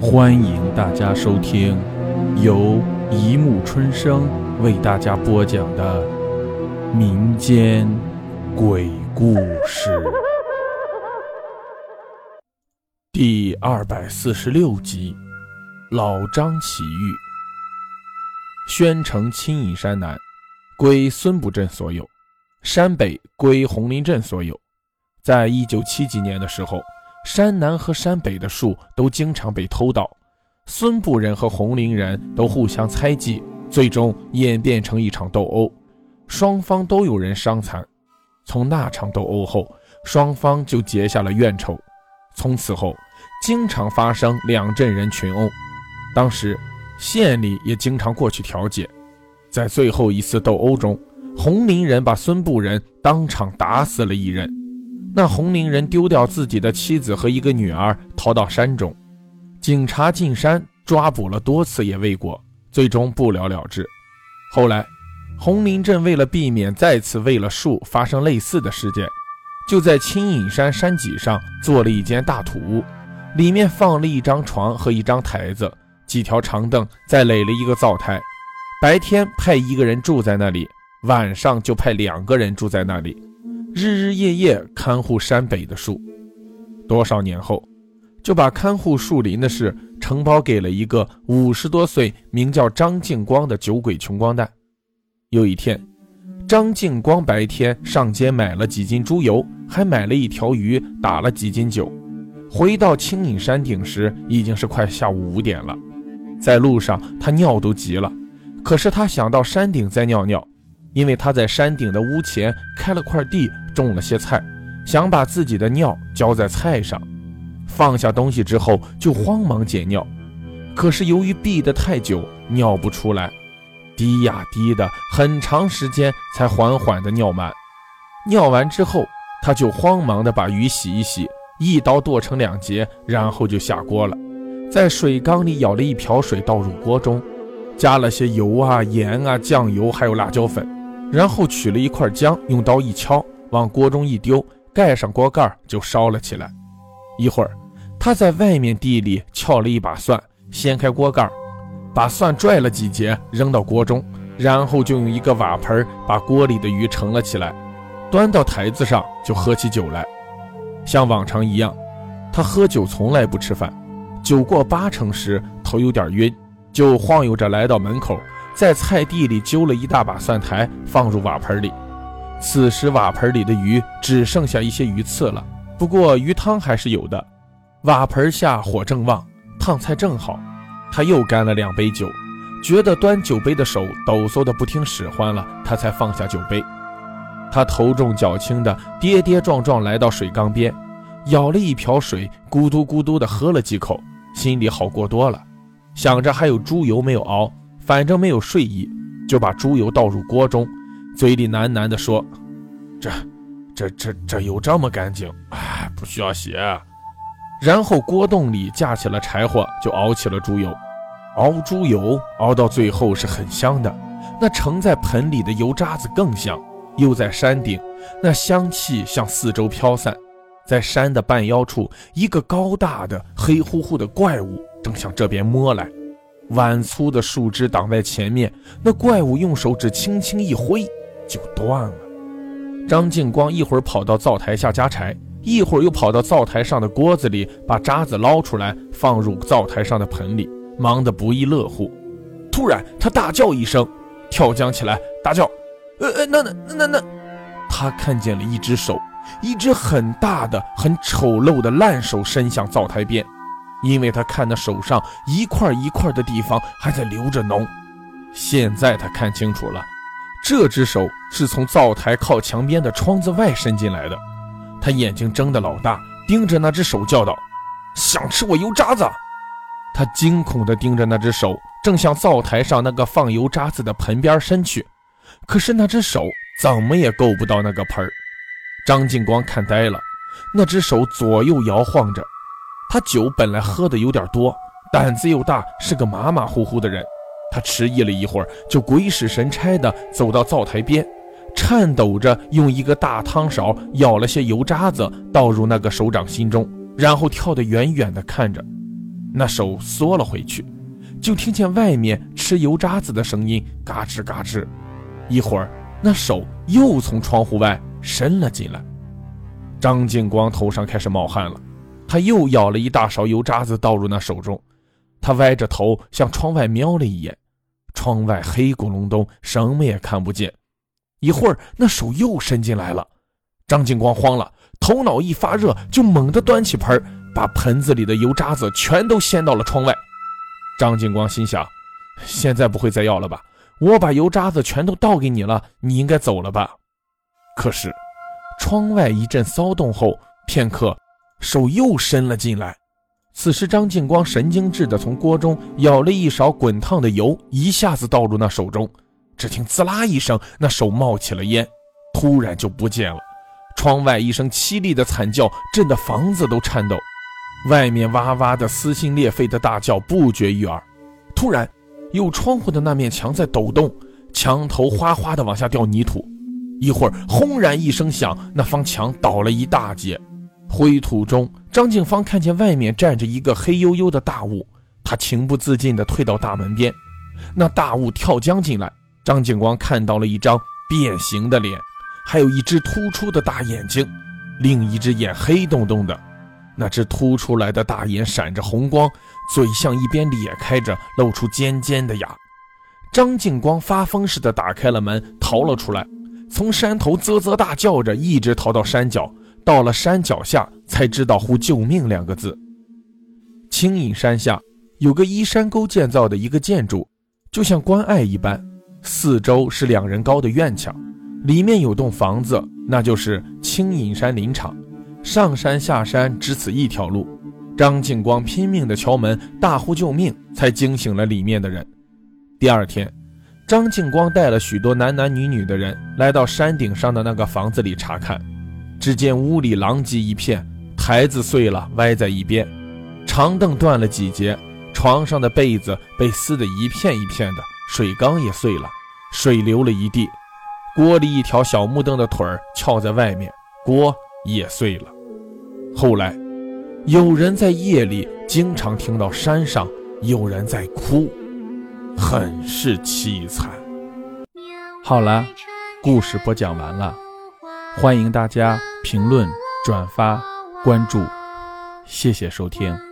欢迎大家收听由一木春生为大家播讲的民间鬼故事第二百四十六集：老张奇遇。宣城青隐山南归孙堡镇所有，山北归红林镇所有。在一九七几年的时候。山南和山北的树都经常被偷盗，孙部人和红林人都互相猜忌，最终演变成一场斗殴，双方都有人伤残。从那场斗殴后，双方就结下了怨仇，从此后经常发生两镇人群殴。当时县里也经常过去调解。在最后一次斗殴中，红林人把孙部人当场打死了一人。那红林人丢掉自己的妻子和一个女儿，逃到山中。警察进山抓捕了多次也未果，最终不了了之。后来，红林镇为了避免再次为了树发生类似的事件，就在青隐山山脊上做了一间大土屋，里面放了一张床和一张台子，几条长凳，再垒了一个灶台。白天派一个人住在那里，晚上就派两个人住在那里。日日夜夜看护山北的树，多少年后，就把看护树林的事承包给了一个五十多岁、名叫张敬光的酒鬼穷光蛋。有一天，张敬光白天上街买了几斤猪油，还买了一条鱼，打了几斤酒。回到青隐山顶时，已经是快下午五点了。在路上，他尿都急了，可是他想到山顶再尿尿。因为他在山顶的屋前开了块地，种了些菜，想把自己的尿浇在菜上。放下东西之后，就慌忙解尿，可是由于闭得太久，尿不出来，滴呀滴的，很长时间才缓缓的尿满。尿完之后，他就慌忙的把鱼洗一洗，一刀剁成两截，然后就下锅了，在水缸里舀了一瓢水倒入锅中，加了些油啊、盐啊、酱油，还有辣椒粉。然后取了一块姜，用刀一敲，往锅中一丢，盖上锅盖就烧了起来。一会儿，他在外面地里撬了一把蒜，掀开锅盖，把蒜拽了几节扔到锅中，然后就用一个瓦盆把锅里的鱼盛了起来，端到台子上就喝起酒来。像往常一样，他喝酒从来不吃饭，酒过八成时头有点晕，就晃悠着来到门口。在菜地里揪了一大把蒜苔，放入瓦盆里。此时瓦盆里的鱼只剩下一些鱼刺了，不过鱼汤还是有的。瓦盆下火正旺，烫菜正好。他又干了两杯酒，觉得端酒杯的手抖擞的不听使唤了，他才放下酒杯。他头重脚轻的跌跌撞撞来到水缸边，舀了一瓢水，咕嘟咕嘟的喝了几口，心里好过多了。想着还有猪油没有熬。反正没有睡意，就把猪油倒入锅中，嘴里喃喃地说：“这、这、这、这油这么干净，哎，不需要洗。”然后锅洞里架起了柴火，就熬起了猪油。熬猪油熬到最后是很香的，那盛在盆里的油渣子更香。又在山顶，那香气向四周飘散。在山的半腰处，一个高大的黑乎乎的怪物正向这边摸来。碗粗的树枝挡在前面，那怪物用手指轻轻一挥，就断了。张敬光一会儿跑到灶台下加柴，一会儿又跑到灶台上的锅子里把渣子捞出来，放入灶台上的盆里，忙得不亦乐乎。突然，他大叫一声，跳江起来，大叫：“呃呃，那那那那……”他看见了一只手，一只很大的、很丑陋的烂手伸向灶台边。因为他看那手上一块一块的地方还在流着脓，现在他看清楚了，这只手是从灶台靠墙边的窗子外伸进来的。他眼睛睁得老大，盯着那只手叫道：“想吃我油渣子！”他惊恐地盯着那只手，正向灶台上那个放油渣子的盆边伸去，可是那只手怎么也够不到那个盆儿。张敬光看呆了，那只手左右摇晃着。他酒本来喝的有点多，胆子又大，是个马马虎虎的人。他迟疑了一会儿，就鬼使神差的走到灶台边，颤抖着用一个大汤勺舀了些油渣子倒入那个手掌心中，然后跳得远远的看着。那手缩了回去，就听见外面吃油渣子的声音，嘎吱嘎吱。一会儿，那手又从窗户外伸了进来。张敬光头上开始冒汗了，他又舀了一大勺油渣子倒入那手中。他歪着头向窗外瞄了一眼，窗外黑咕隆咚，什么也看不见。一会儿，那手又伸进来了，张敬光慌了，头脑一发热，就猛地端起盆，把盆子里的油渣子全都掀到了窗外。张敬光心想：现在不会再要了吧？我把油渣子全都倒给你了，你应该走了吧？可是，窗外一阵骚动后，片刻，手又伸了进来。此时，张敬光神经质地从锅中舀了一勺滚烫的油，一下子倒入那手中。只听“滋啦”一声，那手冒起了烟，突然就不见了。窗外一声凄厉的惨叫，震得房子都颤抖。外面哇哇的撕心裂肺的大叫不绝于耳。突然，有窗户的那面墙在抖动，墙头哗哗地往下掉泥土。一会儿，轰然一声响，那方墙倒了一大截。灰土中，张静芳看见外面站着一个黑黝黝的大物，他情不自禁地退到大门边。那大物跳江进来，张静光看到了一张变形的脸，还有一只突出的大眼睛，另一只眼黑洞洞的。那只凸出来的大眼闪着红光，嘴向一边咧开着，露出尖尖的牙。张静光发疯似的打开了门，逃了出来，从山头啧啧大叫着，一直逃到山脚。到了山脚下，才知道呼救命两个字。青隐山下有个依山沟建造的一个建筑，就像关隘一般，四周是两人高的院墙，里面有栋房子，那就是青隐山林场。上山下山只此一条路。张敬光拼命地敲门，大呼救命，才惊醒了里面的人。第二天，张敬光带了许多男男女女的人来到山顶上的那个房子里查看。只见屋里狼藉一片，台子碎了，歪在一边；长凳断了几节，床上的被子被撕得一片一片的，水缸也碎了，水流了一地。锅里一条小木凳的腿儿翘在外面，锅也碎了。后来，有人在夜里经常听到山上有人在哭，很是凄惨。好了，故事播讲完了。欢迎大家评论、转发、关注，谢谢收听。